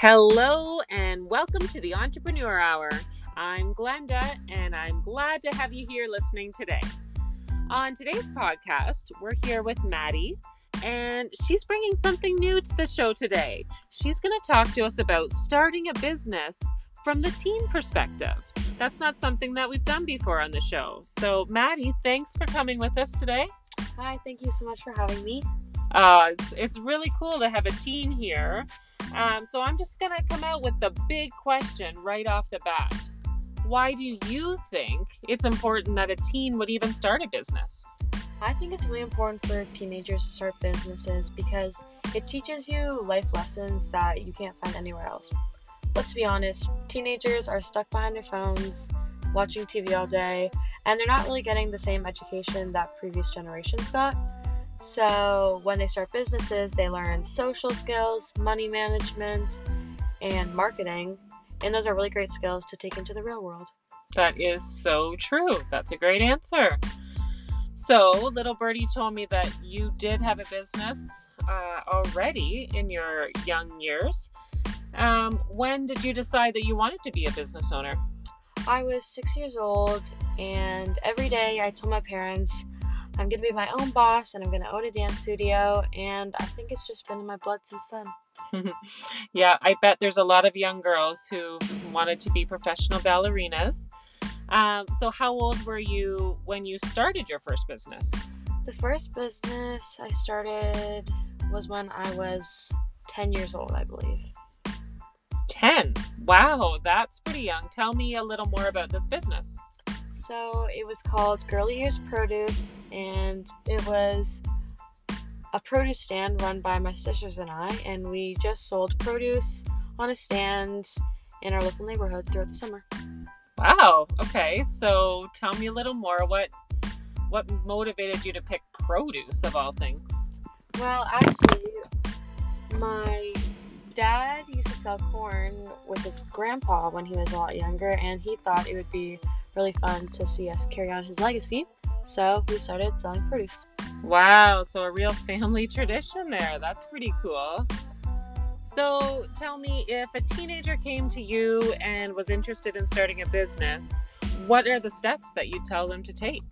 Hello and welcome to the Entrepreneur Hour. I'm Glenda and I'm glad to have you here listening today. On today's podcast, we're here with Maddie and she's bringing something new to the show today. She's going to talk to us about starting a business from the teen perspective. That's not something that we've done before on the show. So, Maddie, thanks for coming with us today. Hi, thank you so much for having me. Uh, it's, it's really cool to have a teen here. Um, so, I'm just going to come out with the big question right off the bat. Why do you think it's important that a teen would even start a business? I think it's really important for teenagers to start businesses because it teaches you life lessons that you can't find anywhere else. Let's be honest, teenagers are stuck behind their phones, watching TV all day, and they're not really getting the same education that previous generations got. So, when they start businesses, they learn social skills, money management, and marketing, and those are really great skills to take into the real world. That is so true. That's a great answer. So, little birdie told me that you did have a business uh, already in your young years. Um, when did you decide that you wanted to be a business owner? I was six years old, and every day I told my parents, I'm going to be my own boss and I'm going to own a dance studio. And I think it's just been in my blood since then. yeah, I bet there's a lot of young girls who wanted to be professional ballerinas. Um, so, how old were you when you started your first business? The first business I started was when I was 10 years old, I believe. 10. Wow, that's pretty young. Tell me a little more about this business. So, it was called Girly Years Produce, and it was a produce stand run by my sisters and I, and we just sold produce on a stand in our local neighborhood throughout the summer. Wow. Okay. So tell me a little more. What what motivated you to pick produce of all things? Well, actually, my dad used to sell corn with his grandpa when he was a lot younger, and he thought it would be really fun to see us carry on his legacy. So we started selling produce. Wow. So a real family tradition there. That's pretty cool. So tell me if a teenager came to you and was interested in starting a business, what are the steps that you tell them to take?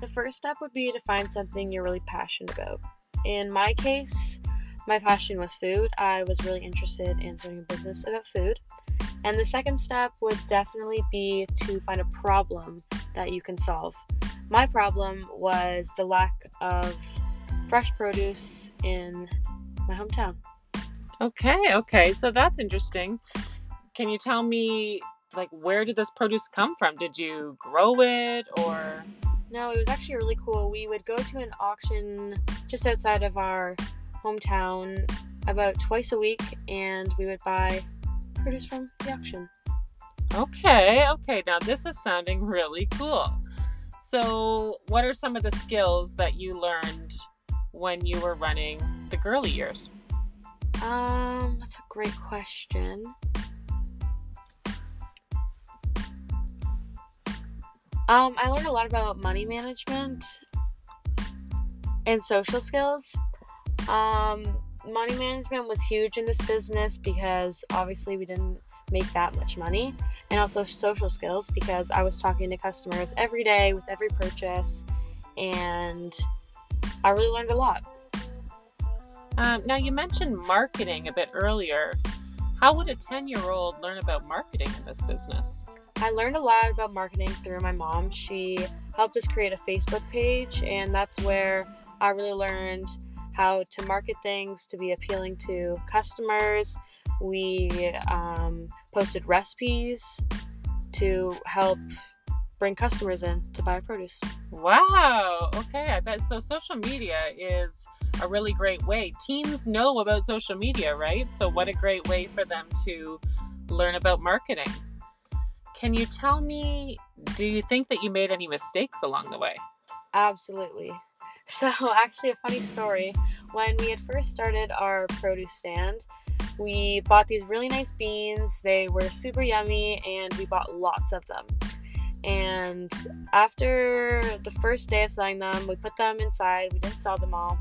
The first step would be to find something you're really passionate about. In my case, my passion was food. I was really interested in starting a business about food. And the second step would definitely be to find a problem that you can solve. My problem was the lack of fresh produce in my hometown. Okay, okay. So that's interesting. Can you tell me like where did this produce come from? Did you grow it or No, it was actually really cool. We would go to an auction just outside of our hometown about twice a week and we would buy produce from the auction. Okay, okay. Now this is sounding really cool. So, what are some of the skills that you learned when you were running the girly years? Um, that's a great question. Um, I learned a lot about money management and social skills. Um, money management was huge in this business because obviously we didn't make that much money, and also social skills because I was talking to customers every day with every purchase, and I really learned a lot. Um, now, you mentioned marketing a bit earlier. How would a 10 year old learn about marketing in this business? I learned a lot about marketing through my mom. She helped us create a Facebook page, and that's where I really learned how to market things to be appealing to customers. We um, posted recipes to help bring customers in to buy produce. Wow. Okay. I bet so. Social media is a really great way. Teens know about social media, right? So, what a great way for them to learn about marketing. Can you tell me, do you think that you made any mistakes along the way? Absolutely. So, actually, a funny story. When we had first started our produce stand, we bought these really nice beans. They were super yummy, and we bought lots of them. And after the first day of selling them, we put them inside. We didn't sell them all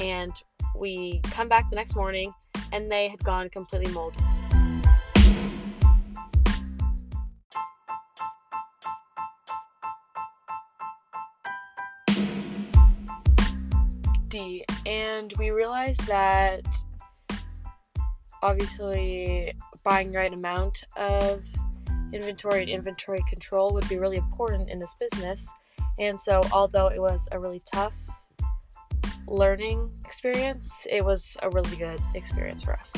and we come back the next morning and they had gone completely mold. And we realized that obviously buying the right amount of inventory and inventory control would be really important in this business. And so, although it was a really tough learning experience, it was a really good experience for us.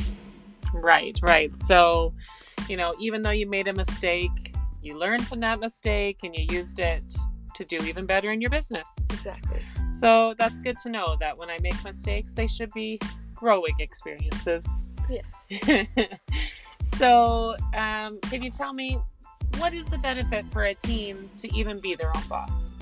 Right, right. So, you know, even though you made a mistake, you learned from that mistake and you used it to do even better in your business. Exactly. So, that's good to know that when I make mistakes, they should be growing experiences. Yes. so, um, can you tell me what is the benefit for a teen to even be their own boss?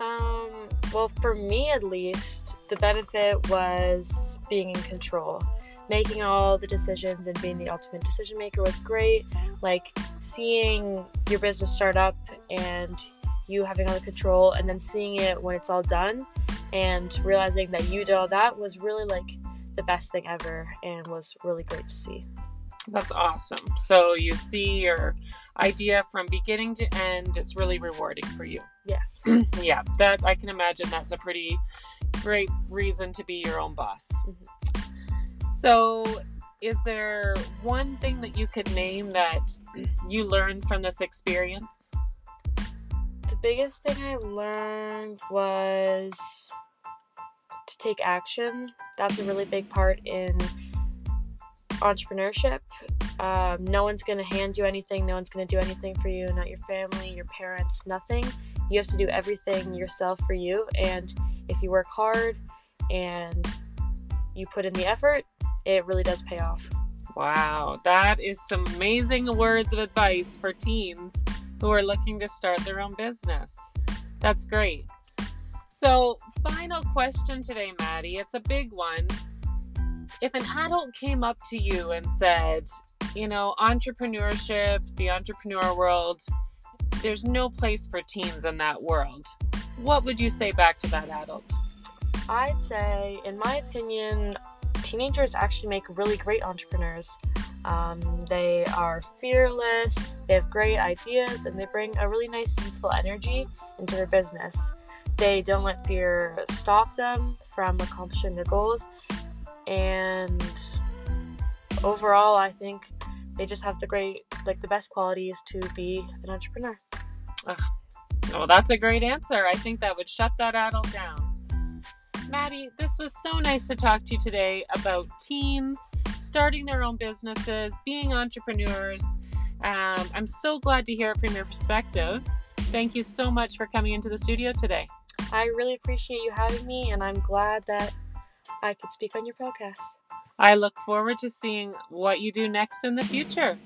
Um, well, for me at least, the benefit was being in control. Making all the decisions and being the ultimate decision maker was great. Like seeing your business start up and you having all the control, and then seeing it when it's all done and realizing that you did all that was really like the best thing ever and was really great to see. That's awesome. So you see your idea from beginning to end. It's really rewarding for you. Yes. yeah, that I can imagine that's a pretty great reason to be your own boss. Mm-hmm. So, is there one thing that you could name that you learned from this experience? Biggest thing I learned was to take action. That's a really big part in entrepreneurship. Um, no one's going to hand you anything, no one's going to do anything for you, not your family, your parents, nothing. You have to do everything yourself for you. And if you work hard and you put in the effort, it really does pay off. Wow, that is some amazing words of advice for teens who are looking to start their own business. That's great. So, final question today, Maddie. It's a big one if an adult came up to you and said, you know, entrepreneurship, the entrepreneur world, there's no place for teens in that world, what would you say back to that adult? I'd say, in my opinion, teenagers actually make really great entrepreneurs. Um, they are fearless, they have great ideas, and they bring a really nice youthful energy into their business. They don't let fear stop them from accomplishing their goals, and overall i think they just have the great like the best qualities to be an entrepreneur. Uh, well that's a great answer. I think that would shut that adult down. Maddie this was so nice to talk to you today about teens starting their own businesses being entrepreneurs um, i'm so glad to hear it from your perspective thank you so much for coming into the studio today i really appreciate you having me and i'm glad that I could speak on your podcast. I look forward to seeing what you do next in the future.